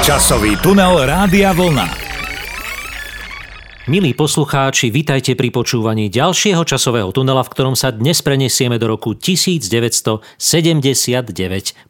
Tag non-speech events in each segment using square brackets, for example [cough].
Časový tunel Rádia Vlna. Milí poslucháči, vitajte pri počúvaní ďalšieho časového tunela, v ktorom sa dnes prenesieme do roku 1979.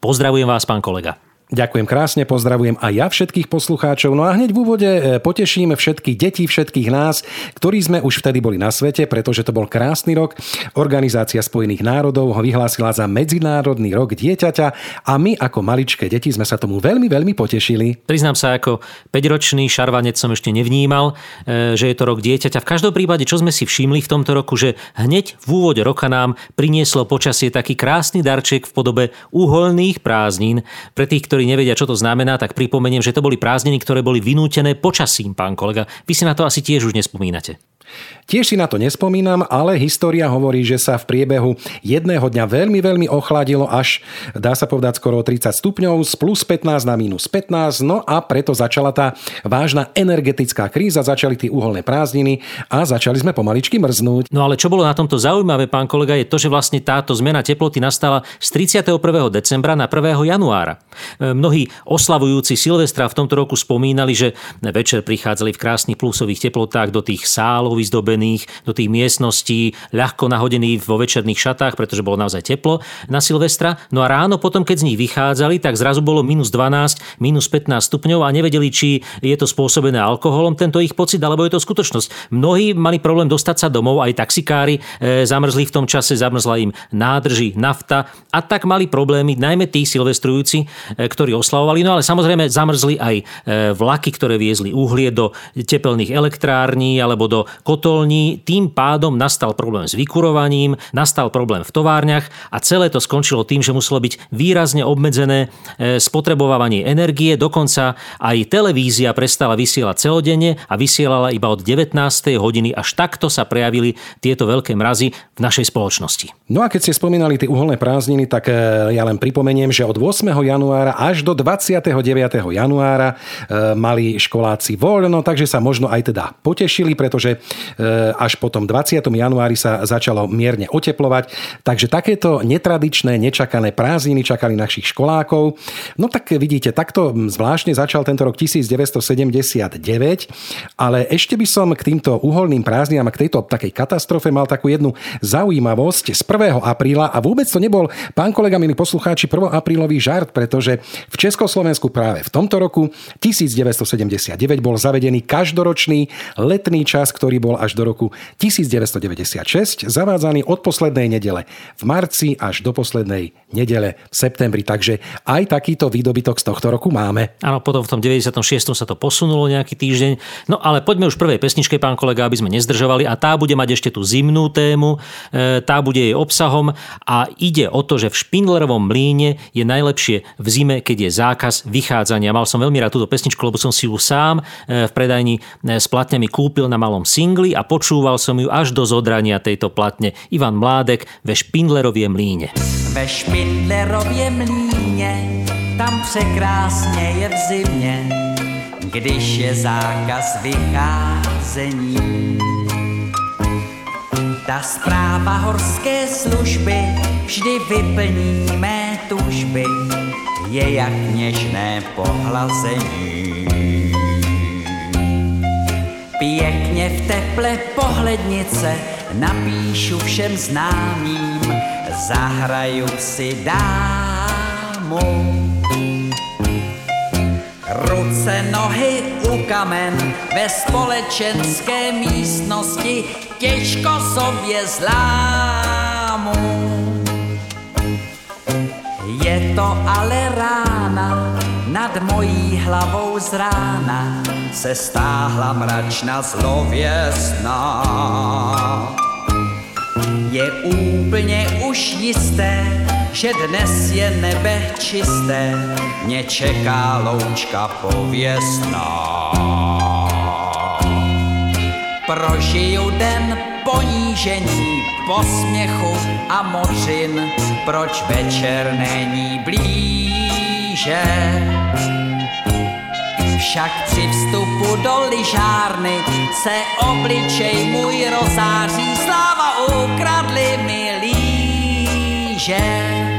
Pozdravujem vás, pán kolega. Ďakujem krásne, pozdravujem aj ja všetkých poslucháčov. No a hneď v úvode e, potešíme všetkých detí, všetkých nás, ktorí sme už vtedy boli na svete, pretože to bol krásny rok. Organizácia Spojených národov ho vyhlásila za Medzinárodný rok dieťaťa a my ako maličké deti sme sa tomu veľmi, veľmi potešili. Priznám sa, ako 5-ročný šarvanec som ešte nevnímal, e, že je to rok dieťaťa. V každom prípade, čo sme si všimli v tomto roku, že hneď v úvode roka nám prinieslo počasie taký krásny darček v podobe uholných prázdnin pre tých, ktorí ktorí nevedia, čo to znamená, tak pripomeniem, že to boli prázdniny, ktoré boli vynútené počasím, pán kolega. Vy si na to asi tiež už nespomínate. Tiež si na to nespomínam, ale história hovorí, že sa v priebehu jedného dňa veľmi, veľmi ochladilo až, dá sa povedať, skoro 30 stupňov z plus 15 na minus 15, no a preto začala tá vážna energetická kríza, začali tie uholné prázdniny a začali sme pomaličky mrznúť. No ale čo bolo na tomto zaujímavé, pán kolega, je to, že vlastne táto zmena teploty nastala z 31. decembra na 1. januára. E, mnohí oslavujúci Silvestra v tomto roku spomínali, že večer prichádzali v krásnych plusových teplotách do tých sálov vyzdobených, do tých miestností, ľahko nahodených vo večerných šatách, pretože bolo naozaj teplo na Silvestra. No a ráno potom, keď z nich vychádzali, tak zrazu bolo minus 12, minus 15 stupňov a nevedeli, či je to spôsobené alkoholom, tento ich pocit, alebo je to skutočnosť. Mnohí mali problém dostať sa domov, aj taxikári e, zamrzli v tom čase, zamrzla im nádrží, nafta a tak mali problémy, najmä tí silvestrujúci, e, ktorí oslavovali. No ale samozrejme zamrzli aj e, vlaky, ktoré viezli uhlie do tepelných elektrární alebo do kotolní, tým pádom nastal problém s vykurovaním, nastal problém v továrniach a celé to skončilo tým, že muselo byť výrazne obmedzené e, spotrebovanie energie, dokonca aj televízia prestala vysielať celodenne a vysielala iba od 19. hodiny. Až takto sa prejavili tieto veľké mrazy v našej spoločnosti. No a keď ste spomínali tie uholné prázdniny, tak e, ja len pripomeniem, že od 8. januára až do 29. januára e, mali školáci voľno, takže sa možno aj teda potešili, pretože až potom 20. januári sa začalo mierne oteplovať. Takže takéto netradičné, nečakané prázdniny čakali našich školákov. No tak vidíte, takto zvláštne začal tento rok 1979, ale ešte by som k týmto uholným prázdninám a k tejto takej katastrofe mal takú jednu zaujímavosť z 1. apríla a vôbec to nebol, pán kolega, milí poslucháči, 1. aprílový žart, pretože v Československu práve v tomto roku 1979 bol zavedený každoročný letný čas, ktorý bol až do roku 1996, zavádzaný od poslednej nedele v marci až do poslednej nedele v septembri. Takže aj takýto výdobytok z tohto roku máme. Áno, potom v tom 96. sa to posunulo nejaký týždeň. No ale poďme už prvej pesničke, pán kolega, aby sme nezdržovali. A tá bude mať ešte tú zimnú tému, e, tá bude jej obsahom a ide o to, že v Špindlerovom mlíne je najlepšie v zime, keď je zákaz vychádzania. Mal som veľmi rád túto pesničku, lebo som si ju sám e, v predajni e, s platňami kúpil na malom singli a počúval som ju až do zodrania tejto platne. Ivan Mládek ve Špindlerovie mlíne. Ve Špindlerově mlíně tam překrásně je v zimě, když je zákaz vycházení. Ta zpráva horské služby vždy vyplní mé tužby, je jak něžné pohlazení. Pěkně v teple pohlednice napíšu všem známým, zahraju si dámu. Ruce, nohy u kamen ve společenské místnosti těžko sobě zlámu. Je to ale rána, nad mojí hlavou z rána se stáhla mračna zlověsná. Je úplně už jisté, že dnes je nebe čisté, mě čeká loučka pověstná. Prožiju den ponížení, posměchu a mořin, proč večer není blíže. Však při vstupu do lyžárny se obličej můj rozáří, sláva ukradli mi líže.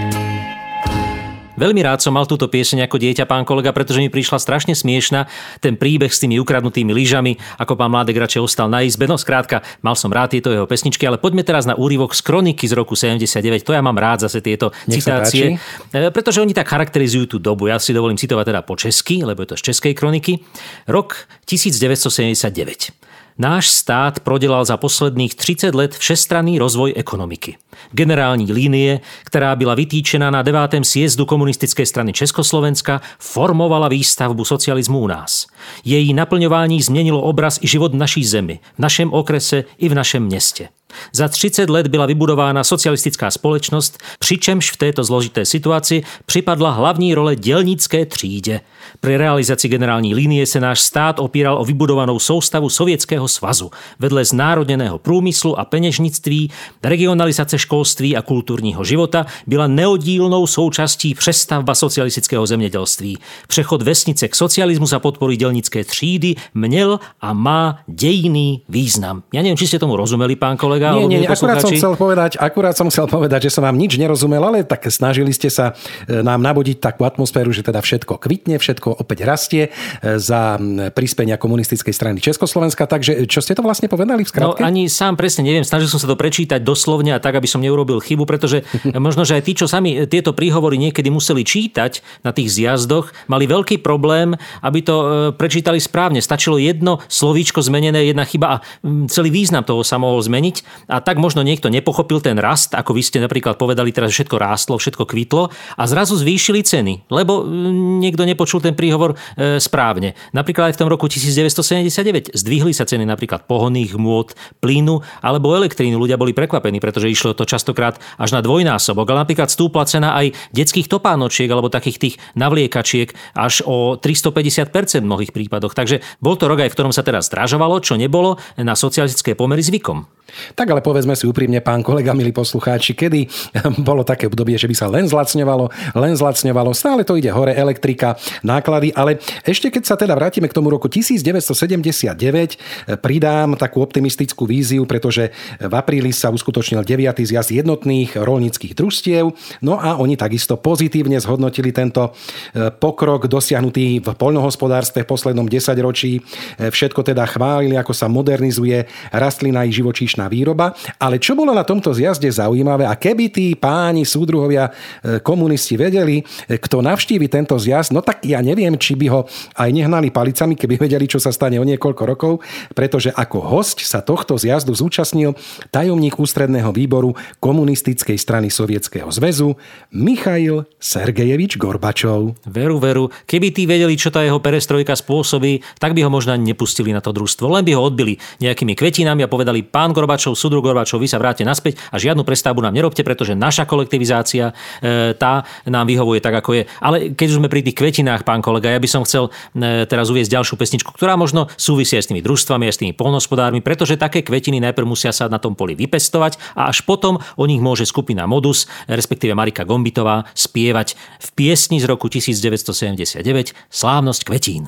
Veľmi rád som mal túto pieseň ako dieťa, pán kolega, pretože mi prišla strašne smiešna ten príbeh s tými ukradnutými lyžami, ako pán Mládek radšej ostal na izbe. No skrátka, mal som rád tieto jeho pesničky, ale poďme teraz na úryvok z kroniky z roku 79. To ja mám rád zase tieto Nech citácie, e, pretože oni tak charakterizujú tú dobu. Ja si dovolím citovať teda po česky, lebo je to z českej kroniky. Rok 1979. Náš stát prodelal za posledných 30 let všestranný rozvoj ekonomiky. Generální línie, ktorá byla vytýčená na 9. sjezdu komunistickej strany Československa, formovala výstavbu socializmu u nás. Její naplňování změnilo obraz i život naší zemi, v našem okrese i v našem městě. Za 30 let byla vybudována socialistická společnost, přičemž v této zložité situaci připadla hlavní role dělnické třídě. Pri realizaci generální línie se náš stát opíral o vybudovanou soustavu Sovětského svazu. Vedle znárodněného průmyslu a peněžnictví, regionalizace školství a kulturního života byla neodílnou součástí přestavba socialistického zemědělství. Přechod vesnice k socialismu za podpory dělnické třídy měl a má dejný význam. Ja neviem, či ste tomu rozumeli, pán kolega. Nie, alebo nie, milí akurát som, chcel povedať, akurát som chcel povedať, že som vám nič nerozumel, ale tak snažili ste sa e, nám nabodiť takú atmosféru, že teda všetko kvitne, všetko opäť rastie e, za prispenia komunistickej strany Československa. Takže čo ste to vlastne povedali v No skratke? ani sám presne neviem, snažil som sa to prečítať doslovne a tak, aby som neurobil chybu, pretože [laughs] možno, že aj tí, čo sami tieto príhovory niekedy museli čítať na tých zjazdoch, mali veľký problém, aby to e, prečítali správne. Stačilo jedno slovíčko zmenené, jedna chyba a celý význam toho sa mohol zmeniť. A tak možno niekto nepochopil ten rast, ako vy ste napríklad povedali teraz, všetko rástlo, všetko kvitlo a zrazu zvýšili ceny, lebo mm, niekto nepočul ten príhovor e, správne. Napríklad aj v tom roku 1979 zdvihli sa ceny napríklad pohonných hmôt, plynu alebo elektrínu. Ľudia boli prekvapení, pretože išlo to častokrát až na dvojnásobok. Ale napríklad stúpla cena aj detských topánočiek alebo takých tých navliekačiek až o 350% v mnohých prípadoch. Takže bol to rok aj, v ktorom sa teraz zdražovalo, čo nebolo na socialistické pomery zvykom. Tak ale povedzme si úprimne, pán kolega, milí poslucháči, kedy [laughs] bolo také obdobie, že by sa len zlacňovalo, len zlacňovalo, stále to ide hore, elektrika, náklady, ale ešte keď sa teda vrátime k tomu roku 1979, pridám takú optimistickú víziu, pretože v apríli sa uskutočnil 9. zjazd jednotných rolníckých družstiev, no a oni takisto pozitívne zhodnotili tento e, pokrok dosiahnutý v poľnohospodárstve v poslednom desaťročí. E, Všetko teda chválili, ako sa modernizuje rastlina i živočíšna výroba. Ale čo bolo na tomto zjazde zaujímavé, a keby tí páni súdruhovia e, komunisti vedeli, e, kto navštívi tento zjazd, no tak ja neviem, či by ho aj nehnali palicami, keby vedeli, čo sa stane o niekoľko rokov, pretože ako host sa tohto zjazdu zúčastnil tajomník ústredného výboru komunistickej strany Sovietskeho zväzu Michail Sergejevič Gorbačov. Veru, veru. Keby tí vedeli, čo tá jeho perestrojka spôsobí, tak by ho možno nepustili na to družstvo. Len by ho odbili nejakými kvetinami a povedali, pán Gorbačov, súdru Gorbačov, vy sa vráte naspäť a žiadnu prestavbu nám nerobte, pretože naša kolektivizácia e, tá nám vyhovuje tak, ako je. Ale keď už sme pri tých kvetinách, pán kolega, ja by som chcel e, teraz uviezť ďalšiu pesničku, ktorá možno súvisí aj s tými družstvami, aj s tými polnospodármi, pretože také kvetiny najprv musia sa na tom poli vypestovať a až potom o nich môže skupina Modus, respektíve Marika Gombitová, spievať v piesni z roku 1979 Slávnosť kvetín.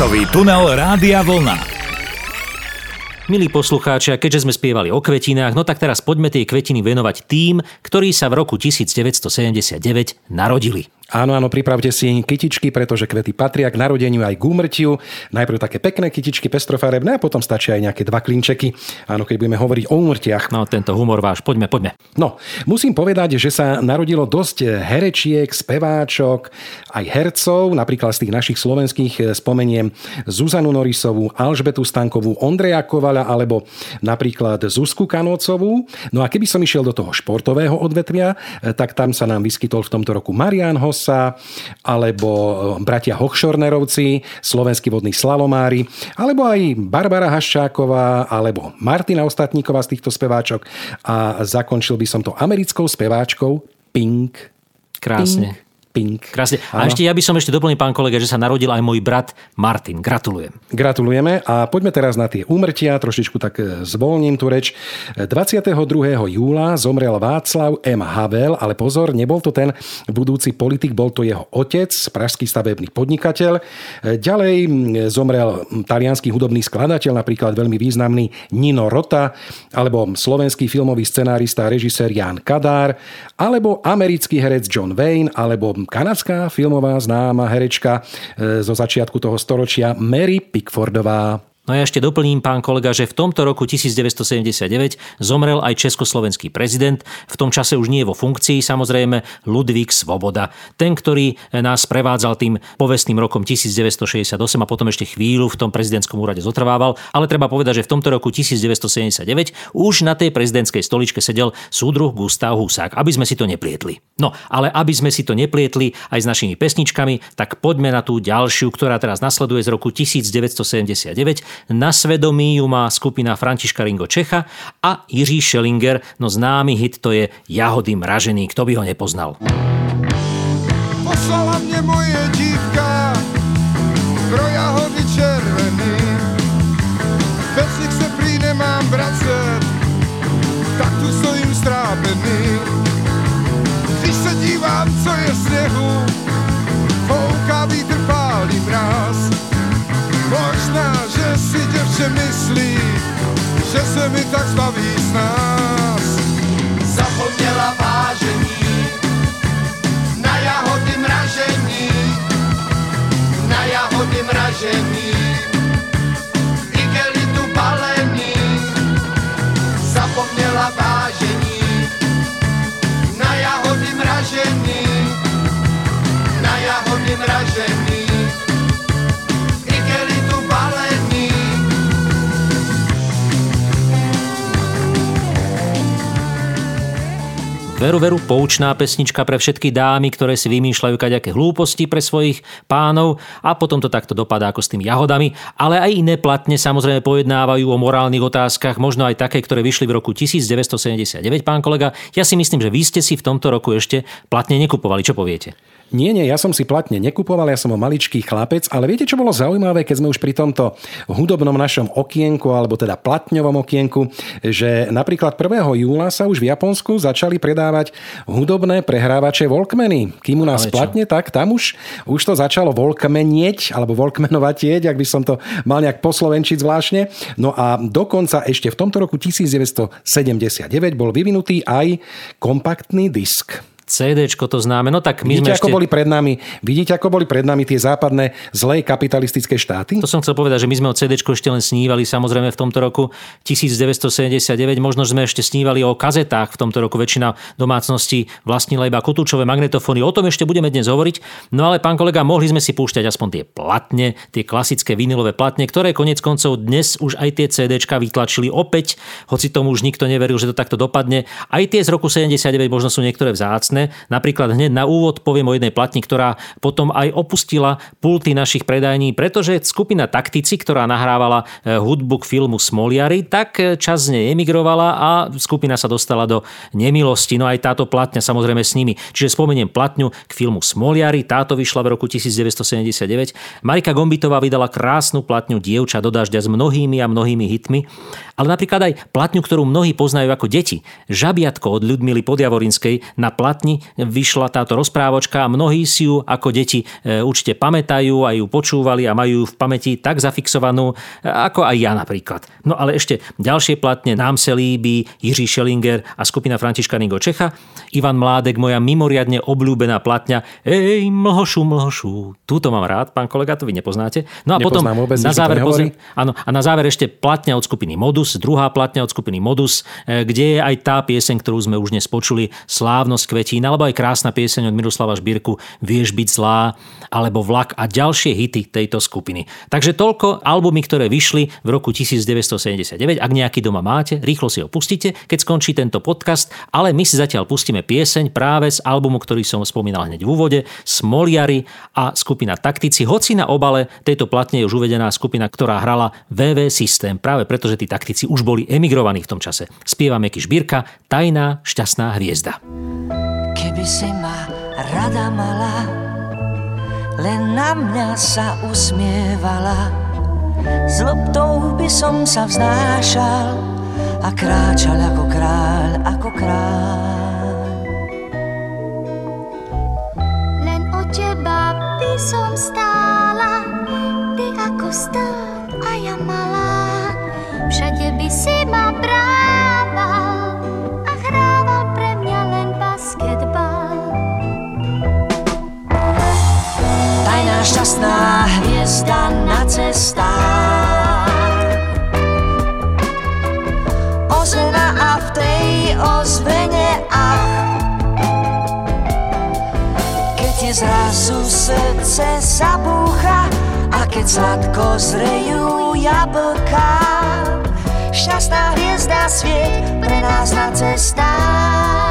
Časový tunel Rádia Vlna. Milí poslucháči, keďže sme spievali o kvetinách, no tak teraz poďme tie kvetiny venovať tým, ktorí sa v roku 1979 narodili. Áno, áno, pripravte si kytičky, pretože kvety patria k narodeniu aj k úmrtiu. Najprv také pekné kytičky pestrofarebné a potom stačia aj nejaké dva klinčeky. Áno, keď budeme hovoriť o úmrtiach. No, tento humor váš, poďme, poďme. No, musím povedať, že sa narodilo dosť herečiek, speváčok, aj hercov, napríklad z tých našich slovenských eh, spomeniem Zuzanu Norisovú, Alžbetu Stankovú, Ondreja Kovala alebo napríklad Zuzku Kanócovú. No a keby som išiel do toho športového odvetvia, eh, tak tam sa nám vyskytol v tomto roku Marian Hossa, alebo eh, bratia Hochšornerovci, slovenskí vodní slalomári, alebo aj Barbara Haščáková, alebo Martina Ostatníková z týchto speváčok. A zakončil by som to americkou speváčkou Pink. Krásne. Pink. Pink. Krásne. A ešte ja by som ešte doplnil, pán kolega, že sa narodil aj môj brat Martin. Gratulujem. Gratulujeme a poďme teraz na tie úmrtia, trošičku tak e, zvolním tú reč. 22. júla zomrel Václav M. Havel, ale pozor, nebol to ten budúci politik, bol to jeho otec, pražský stavebný podnikateľ. E, Ďalej zomrel talianský hudobný skladateľ, napríklad veľmi významný Nino Rota, alebo slovenský filmový scenárista a režisér Jan Kadár, alebo americký herec John Wayne, alebo kanadská filmová známa herečka e, zo začiatku toho storočia Mary Pickfordová. No ja ešte doplním, pán kolega, že v tomto roku 1979 zomrel aj československý prezident, v tom čase už nie vo funkcii, samozrejme, Ludvík Svoboda. Ten, ktorý nás prevádzal tým povestným rokom 1968 a potom ešte chvíľu v tom prezidentskom úrade zotrvával, ale treba povedať, že v tomto roku 1979 už na tej prezidentskej stoličke sedel súdruh Gustav Husák, aby sme si to neplietli. No, ale aby sme si to neplietli aj s našimi pesničkami, tak poďme na tú ďalšiu, ktorá teraz nasleduje z roku 1979. Na svedomí ju má skupina Františka Ringo Čecha a Jiří Schellinger, no známy hit to je Jahody mražený, kto by ho nepoznal. Poslala mě moje dívka pro jahody červený. Bez nich se prý nemám vracet, tak tu stojím strápený. Když se dívám, co je sněhu, fouká vítr děvče myslí, že se mi tak zbaví z nás. Zapomněla vážení, na jahody mražení, na jahody mražení, igelitu balení, zapomněla vážení, na jahody mražení, na jahody mražení, Veru, veru, poučná pesnička pre všetky dámy, ktoré si vymýšľajú kaďaké hlúposti pre svojich pánov a potom to takto dopadá ako s tými jahodami, ale aj iné platne samozrejme pojednávajú o morálnych otázkach, možno aj také, ktoré vyšli v roku 1979, pán kolega. Ja si myslím, že vy ste si v tomto roku ešte platne nekupovali. Čo poviete? Nie, nie, ja som si platne nekupoval, ja som o maličký chlapec, ale viete, čo bolo zaujímavé, keď sme už pri tomto hudobnom našom okienku, alebo teda platňovom okienku, že napríklad 1. júla sa už v Japonsku začali predávať hudobné prehrávače Walkmany. Kým u nás Ale čo? platne, tak tam už, už to začalo Walkmanieť, alebo Walkmanovatieť, ak by som to mal nejak poslovenčiť zvláštne. No a dokonca ešte v tomto roku 1979 bol vyvinutý aj kompaktný disk. CDčko to známe. No tak my Vidíte, sme ako ešte... boli pred nami, vidíte, ako boli pred nami tie západné zlé kapitalistické štáty? To som chcel povedať, že my sme o CD ešte len snívali samozrejme v tomto roku 1979. Možno sme ešte snívali o kazetách v tomto roku. Väčšina domácností vlastnila iba kotúčové magnetofóny. O tom ešte budeme dnes hovoriť. No ale pán kolega, mohli sme si púšťať aspoň tie platne, tie klasické vinilové platne, ktoré konec koncov dnes už aj tie CD vytlačili opäť, hoci tomu už nikto neveril, že to takto dopadne. Aj tie z roku 79 možno sú niektoré vzácne. Napríklad hneď na úvod poviem o jednej platni, ktorá potom aj opustila pulty našich predajní, pretože skupina Taktici, ktorá nahrávala eh, hudbu k filmu Smoliari, tak eh, čas z nej emigrovala a skupina sa dostala do nemilosti. No aj táto platňa samozrejme s nimi. Čiže spomeniem platňu k filmu Smoliari, táto vyšla v roku 1979. Marika Gombitová vydala krásnu platňu Dievča do dažďa s mnohými a mnohými hitmi, ale napríklad aj platňu, ktorú mnohí poznajú ako deti. Žabiatko od Ľudmily Podjavorinskej na platni platni vyšla táto rozprávočka a mnohí si ju ako deti e, určite pamätajú a ju počúvali a majú ju v pamäti tak zafixovanú, e, ako aj ja napríklad. No ale ešte ďalšie platne Nám se líbí, Jiří Šelinger a skupina Františka Nigo Čecha, Ivan Mládek, moja mimoriadne obľúbená platňa Ej, mlhošu, mlhošu. Túto mám rád, pán kolega, to vy nepoznáte. No a potom Nepoznám vôbec, na záver, pozri- áno, a na záver ešte platňa od skupiny Modus, druhá platňa od skupiny Modus, e, kde je aj tá pieseň, ktorú sme už dnes počuli, Slávnosť kvetín, alebo aj krásna pieseň od Miroslava Šbírku Vieš byť zlá, alebo Vlak a ďalšie hity tejto skupiny. Takže toľko albumy, ktoré vyšli v roku 1979. Ak nejaký doma máte, rýchlo si ho pustite, keď skončí tento podcast, ale my si zatiaľ pustíme pieseň práve z albumu, ktorý som spomínal hneď v úvode, Smoliari a skupina Taktici. Hoci na obale tejto platne je už uvedená skupina, ktorá hrala VV Systém, práve preto, že tí taktici už boli emigrovaní v tom čase. Spieva Meky Tajná šťastná hviezda. Keby si ma rada mala, len na mňa sa usmievala. S loptou by som sa vznášal a kráčal ako kráľ, ako kráľ. Len o teba by som stála, ty ako stát a ja malá. Všade by si ma hviezda na cestách. Ozvena a v tej ozvene ach. Keď ti zrazu srdce zabúcha a keď sladko zrejú jablka. Šťastná hviezda svieť pre nás na cestách.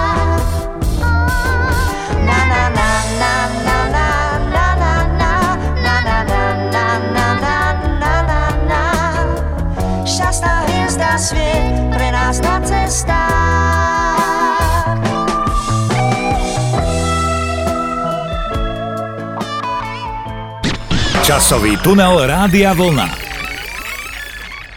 Časový tunel Rádia Vlna.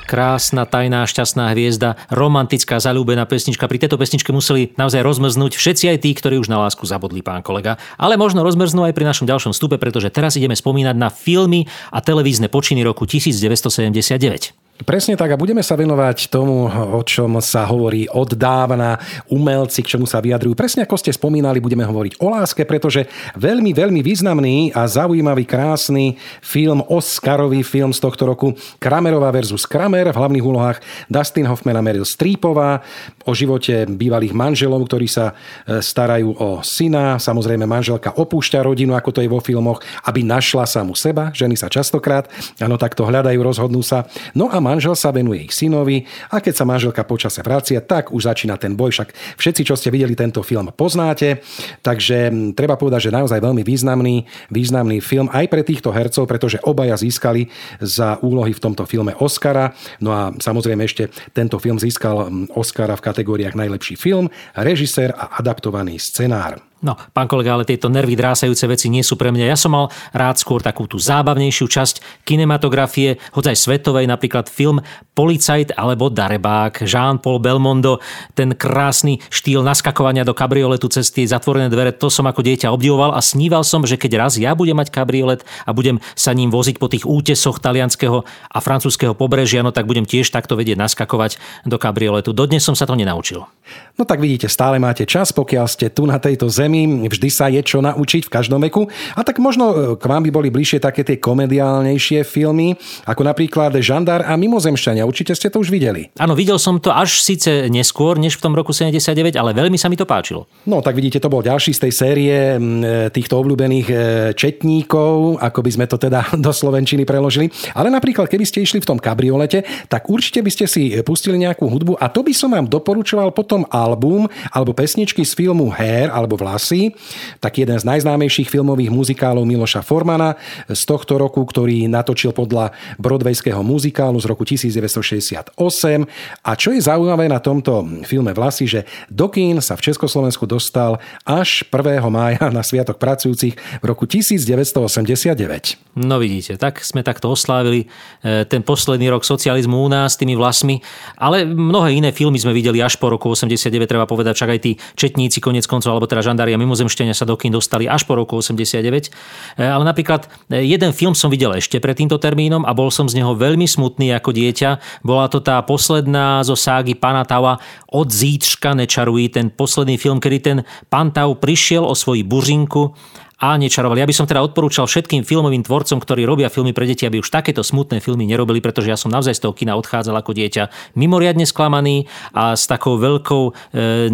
krásna, tajná, šťastná hviezda, romantická, zalúbená pesnička. Pri tejto pesničke museli naozaj rozmrznúť všetci aj tí, ktorí už na lásku zabudli, pán kolega. Ale možno rozmrznú aj pri našom ďalšom vstupe, pretože teraz ideme spomínať na filmy a televízne počiny roku 1979. Presne tak a budeme sa venovať tomu, o čom sa hovorí od dávna, umelci, k čomu sa vyjadrujú. Presne ako ste spomínali, budeme hovoriť o láske, pretože veľmi, veľmi významný a zaujímavý, krásny film, Oscarový film z tohto roku, Kramerová versus Kramer, v hlavných úlohách Dustin Hoffman a Meryl Streepová, o živote bývalých manželov, ktorí sa e, starajú o syna. Samozrejme, manželka opúšťa rodinu, ako to je vo filmoch, aby našla samu seba. Ženy sa častokrát, áno, takto hľadajú, rozhodnú sa. No a manžel sa venuje ich synovi a keď sa manželka počase vracia, tak už začína ten boj. Však všetci, čo ste videli tento film, poznáte. Takže m, treba povedať, že naozaj veľmi významný, významný film aj pre týchto hercov, pretože obaja získali za úlohy v tomto filme Oscara. No a samozrejme ešte tento film získal m, Oscara v kategóriách najlepší film, režisér a adaptovaný scenár. No, pán kolega, ale tieto nervy drásajúce veci nie sú pre mňa. Ja som mal rád skôr takú tú zábavnejšiu časť kinematografie, hoď aj svetovej, napríklad film Policajt alebo Darebák, Jean-Paul Belmondo, ten krásny štýl naskakovania do kabrioletu cez tie zatvorené dvere, to som ako dieťa obdivoval a sníval som, že keď raz ja budem mať kabriolet a budem sa ním voziť po tých útesoch talianského a francúzského pobrežia, no tak budem tiež takto vedieť naskakovať do kabrioletu. Dodnes som sa to nenaučil. No tak vidíte, stále máte čas, pokiaľ ste tu na tejto zemi, vždy sa je čo naučiť v každom veku. A tak možno e, k vám by boli bližšie také tie komediálnejšie filmy, ako napríklad Žandár a Mimozemšťania. Určite ste to už videli. Áno, videl som to až síce neskôr, než v tom roku 79, ale veľmi sa mi to páčilo. No tak vidíte, to bol ďalší z tej série e, týchto obľúbených e, četníkov, ako by sme to teda [laughs] do Slovenčiny preložili. Ale napríklad, keby ste išli v tom kabriolete, tak určite by ste si pustili nejakú hudbu a to by som vám doporučoval potom album alebo pesničky z filmu Hair alebo Vlasy, tak jeden z najznámejších filmových muzikálov Miloša Formana z tohto roku, ktorý natočil podľa broadwayského muzikálu z roku 1968. A čo je zaujímavé na tomto filme Vlasy, že do kín sa v Československu dostal až 1. mája na Sviatok pracujúcich v roku 1989. No vidíte, tak sme takto oslávili e, ten posledný rok socializmu u nás tými vlasmi, ale mnohé iné filmy sme videli až po roku 89, treba povedať, však aj tí četníci konec koncov, alebo teda žandári a mimozemšťania sa do kín dostali až po roku 89. E, Ale napríklad e, jeden film som videl ešte pred týmto termínom a bol som z neho veľmi smutný ako dieťa. Bola to tá posledná zo ságy Pana Tava od zítřka nečarují, ten posledný film, kedy ten Pan Tau prišiel o svoji buřinku a nečaroval. Ja by som teda odporúčal všetkým filmovým tvorcom, ktorí robia filmy pre deti, aby už takéto smutné filmy nerobili, pretože ja som naozaj z toho kina odchádzal ako dieťa mimoriadne sklamaný a s takou veľkou e,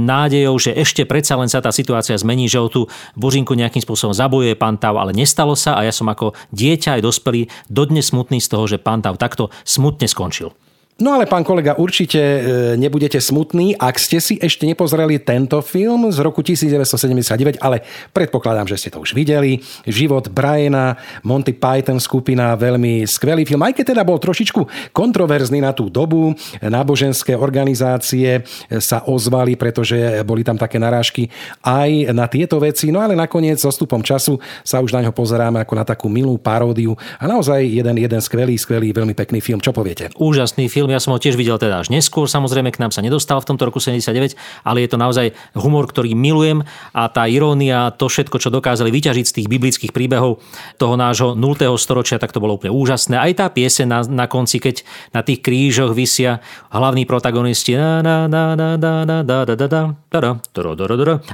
nádejou, že ešte predsa len sa tá situácia zmení, že o tú buřinku nejakým spôsobom zabojuje pán Tav, ale nestalo sa a ja som ako dieťa aj dospelý dodnes smutný z toho, že pán Tav takto smutne skončil. No ale pán kolega, určite e, nebudete smutní, ak ste si ešte nepozreli tento film z roku 1979, ale predpokladám, že ste to už videli. Život Briana, Monty Python skupina, veľmi skvelý film, aj keď teda bol trošičku kontroverzný na tú dobu. Náboženské organizácie sa ozvali, pretože boli tam také narážky aj na tieto veci, no ale nakoniec so stupom času sa už na ňo pozeráme ako na takú milú paródiu a naozaj jeden, jeden skvelý, skvelý, veľmi pekný film. Čo poviete? Úžasný film, film, ja som ho tiež videl teda až neskôr, samozrejme k nám sa nedostal v tomto roku 79, ale je to naozaj humor, ktorý milujem a tá irónia, to všetko, čo dokázali vyťažiť z tých biblických príbehov toho nášho 0. storočia, tak to bolo úplne úžasné. Aj tá piese na, na konci, keď na tých krížoch vysia hlavní protagonisti.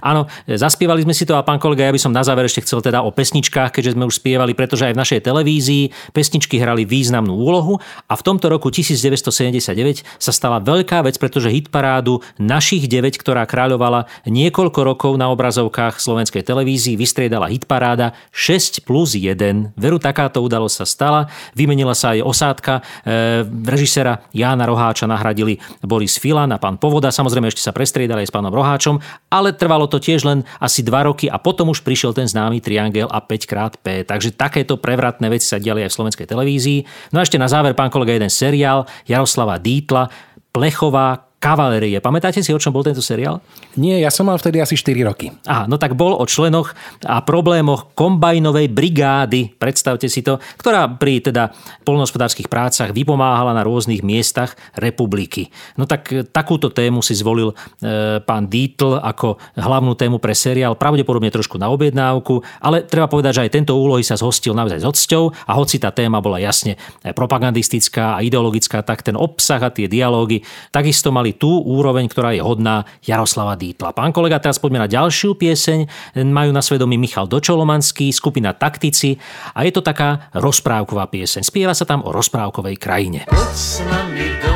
Áno, zaspievali sme si to a pán kolega, ja by som na záver ešte chcel teda o pesničkách, keďže sme už spievali, pretože aj v našej televízii pesničky hrali významnú úlohu a v tomto roku 1970 1979 sa stala veľká vec, pretože hitparádu našich 9, ktorá kráľovala niekoľko rokov na obrazovkách slovenskej televízii, vystriedala hitparáda 6 plus 1. Veru takáto udalosť sa stala, vymenila sa aj osádka, e, režisera Jána Roháča nahradili Boris Filan a pán Povoda, samozrejme ešte sa prestriedali aj s pánom Roháčom, ale trvalo to tiež len asi 2 roky a potom už prišiel ten známy triangel a 5xP. Takže takéto prevratné veci sa diali aj v slovenskej televízii. No a ešte na záver, pán kolega, jeden seriál Jaroslava Dítla, Plechová kavalérie. Pamätáte si, o čom bol tento seriál? Nie, ja som mal vtedy asi 4 roky. Aha, no tak bol o členoch a problémoch kombajnovej brigády, predstavte si to, ktorá pri teda polnohospodárskych prácach vypomáhala na rôznych miestach republiky. No tak e, takúto tému si zvolil e, pán Dietl ako hlavnú tému pre seriál, pravdepodobne trošku na objednávku, ale treba povedať, že aj tento úlohy sa zhostil naozaj s odsťou a hoci tá téma bola jasne propagandistická a ideologická, tak ten obsah a tie dialógy takisto mali tú úroveň, ktorá je hodná Jaroslava Dítla. Pán kolega, teraz poďme na ďalšiu pieseň. Majú na svedomí Michal Dočolomanský, skupina Taktici a je to taká rozprávková pieseň. Spieva sa tam o rozprávkovej krajine. Poď s nami do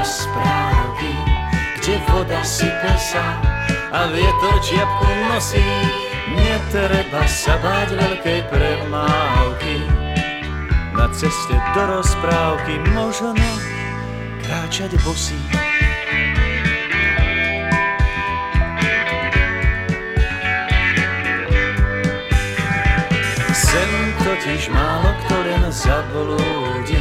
rozprávky, kde voda sype sa a vietor čiapku nosí. Netreba sa báť veľkej premávky, na ceste do rozprávky možno kráčať bosí. Sem totiž málo kto len zablúdi,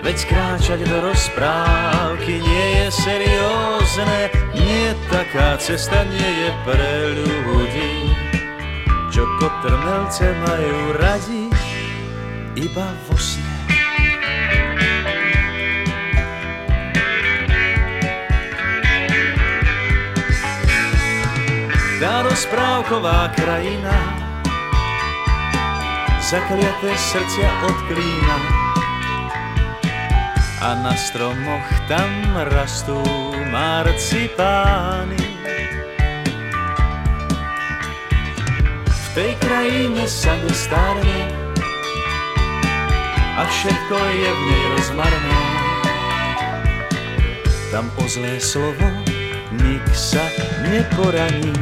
veď kráčať do rozprávky nie je seriózne, nie taká cesta nie je pre ľudí, čo kotrmelce majú radi iba vo sne. Tá rozprávková krajina zakliaté srdcia od klína a na stromoch tam rastú marcipány. V tej krajine sa nestarne a všetko je v nej rozmarné. Tam o zlé slovo nik sa neporaní.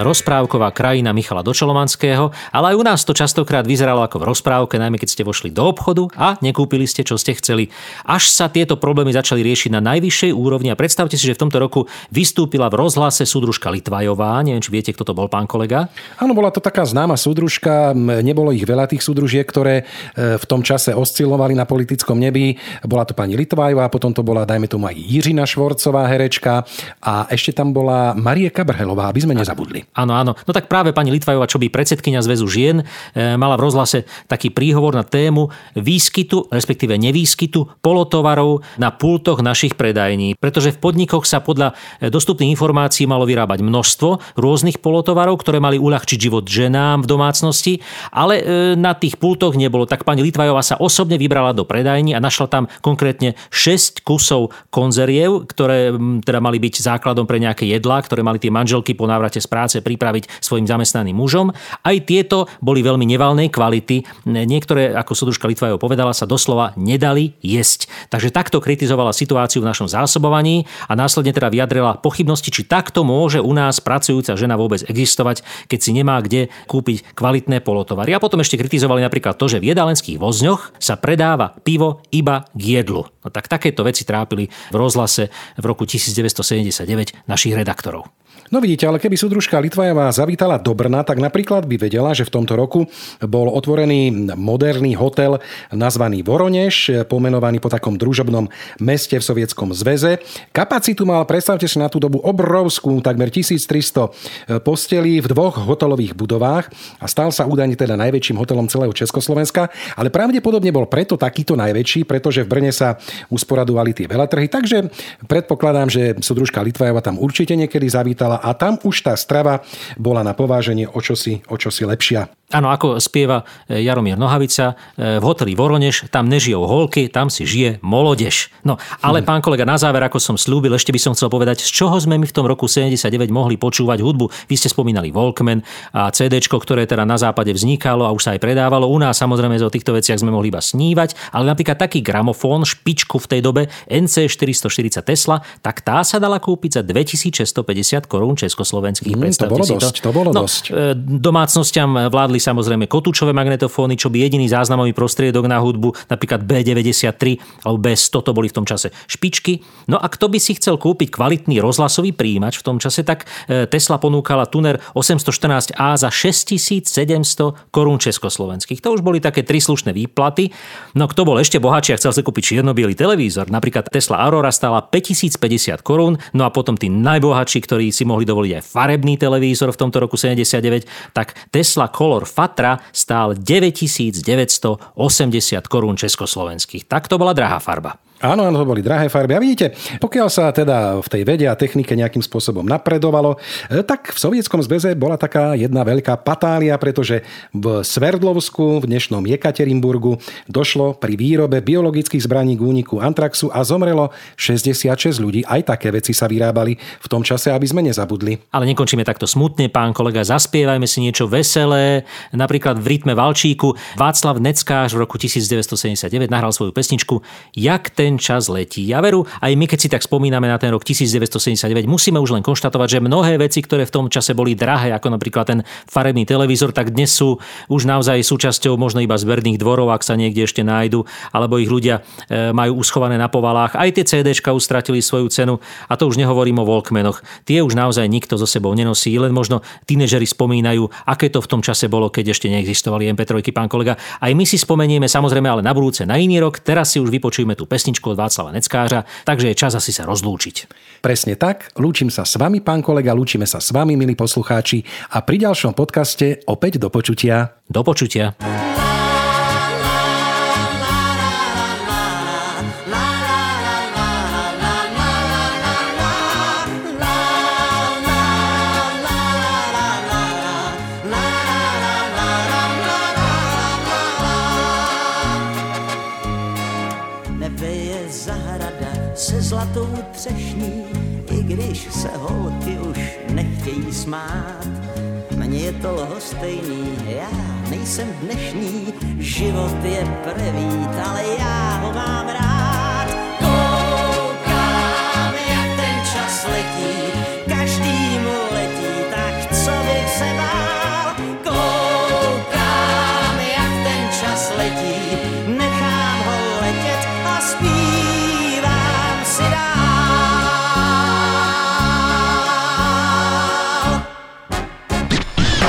Rozprávková krajina Michala Dočolomanského, ale aj u nás to častokrát vyzeralo ako v rozprávke, najmä keď ste vošli do obchodu a nekúpili ste, čo ste chceli. Až sa tieto problémy začali riešiť na najvyššej úrovni a predstavte si, že v tomto roku vystúpila v rozhlase súdružka Litvajová. Neviem, či viete, kto to bol, pán kolega. Áno, bola to taká známa súdružka, nebolo ich veľa tých súdružiek, ktoré e, v tom čase oscilovali na politickom nebi. Bola to pani Litvajová, potom to bola, dajme tomu, aj Jiřina Švorcová herečka a ešte tam bola Marie Kabrhelová, aby sme nezabudli. Áno, áno. No tak práve pani Litvajová, čo by predsedkynia Zväzu žien, e, mala v rozhlase taký príhovor na tému výskytu, respektíve nevýskytu polotovarov na pultoch našich predajní. Pretože v podnikoch sa podľa e, dostupných informácií malo vyrábať množstvo rôznych polotovarov, ktoré mali uľahčiť život ženám v domácnosti, ale e, na tých pultoch nebolo. Tak pani Litvajová sa osobne vybrala do predajní a našla tam konkrétne 6 kusov konzeriev, ktoré teda mali byť základom pre nejaké jedlá, ktoré mali tie manželky po návrate z práce pripraviť svojim zamestnaným mužom. Aj tieto boli veľmi nevalnej kvality. Niektoré, ako sudružka Litvajov povedala, sa doslova nedali jesť. Takže takto kritizovala situáciu v našom zásobovaní a následne teda vyjadrila pochybnosti, či takto môže u nás pracujúca žena vôbec existovať, keď si nemá kde kúpiť kvalitné polotovary. A potom ešte kritizovali napríklad to, že v jedalenských vozňoch sa predáva pivo iba k jedlu. No tak takéto veci trápili v rozhlase v roku 1979 našich redaktorov. No vidíte, ale keby súdružka Litvajová zavítala do Brna, tak napríklad by vedela, že v tomto roku bol otvorený moderný hotel nazvaný Voronež, pomenovaný po takom družobnom meste v Sovietskom zväze. Kapacitu mal, predstavte si na tú dobu, obrovskú, takmer 1300 postelí v dvoch hotelových budovách a stal sa údajne teda najväčším hotelom celého Československa, ale pravdepodobne bol preto takýto najväčší, pretože v Brne sa usporadovali tie veletrhy, takže predpokladám, že súdružka Litvajová tam určite niekedy zavítala a tam už tá strava bola na pováženie o čosi, o čosi lepšia. Áno, ako spieva e, Jaromír Nohavica, e, v hoteli Voronež, tam nežijú holky, tam si žije molodež. No, ale hmm. pán kolega, na záver, ako som slúbil, ešte by som chcel povedať, z čoho sme my v tom roku 79 mohli počúvať hudbu. Vy ste spomínali Walkman a CD, ktoré teda na západe vznikalo a už sa aj predávalo. U nás samozrejme o týchto veciach sme mohli iba snívať, ale napríklad taký gramofón, špičku v tej dobe NC 440 Tesla, tak tá sa dala kúpiť za 2650 korún československých. Hmm, to bolo dosť, to, to bolo no, dosť. E, domácnostiam vládli samozrejme kotúčové magnetofóny, čo by jediný záznamový prostriedok na hudbu, napríklad B93 alebo B100 to boli v tom čase špičky. No a kto by si chcel kúpiť kvalitný rozhlasový príjimač v tom čase, tak e, Tesla ponúkala tuner 814A za 6700 korún československých. To už boli také tri slušné výplaty. No kto bol ešte bohatší a chcel si kúpiť čierno televízor, napríklad Tesla Aurora stála 5050 korún, no a potom tí najbohatší, ktorí si mohli dovoliť aj farebný televízor v tomto roku 79, tak Tesla Color Fatra stál 9980 korún československých. Tak to bola drahá farba. Áno, áno, to boli drahé farby. A vidíte, pokiaľ sa teda v tej vede a technike nejakým spôsobom napredovalo, e, tak v Sovietskom zväze bola taká jedna veľká patália, pretože v Sverdlovsku, v dnešnom Jekaterinburgu, došlo pri výrobe biologických zbraní k úniku antraxu a zomrelo 66 ľudí. Aj také veci sa vyrábali v tom čase, aby sme nezabudli. Ale nekončíme takto smutne, pán kolega, zaspievajme si niečo veselé. Napríklad v rytme Valčíku Václav Neckáš v roku 1979 nahral svoju pesničku Jak ten ten čas letí. Ja veru, aj my, keď si tak spomíname na ten rok 1979, musíme už len konštatovať, že mnohé veci, ktoré v tom čase boli drahé, ako napríklad ten farebný televízor, tak dnes sú už naozaj súčasťou možno iba zberných dvorov, ak sa niekde ešte nájdu, alebo ich ľudia e, majú uschované na povalách. Aj tie CDčka ustratili svoju cenu a to už nehovorím o Walkmanoch. Tie už naozaj nikto so sebou nenosí, len možno tínežeri spomínajú, aké to v tom čase bolo, keď ešte neexistovali MP3, pán kolega. Aj my si spomenieme samozrejme ale na budúce na iný rok. Teraz si už vypočujeme tú pesničku pesničku od Václava Neckářa, takže je čas asi sa rozlúčiť. Presne tak, lúčim sa s vami, pán kolega, lúčime sa s vami, milí poslucháči, a pri ďalšom podcaste opäť do počutia. Do počutia. Se holky už nechtějí smát. Mně je to lhostejný, já nejsem dnešní, život je prevít, ale já ho mám rád.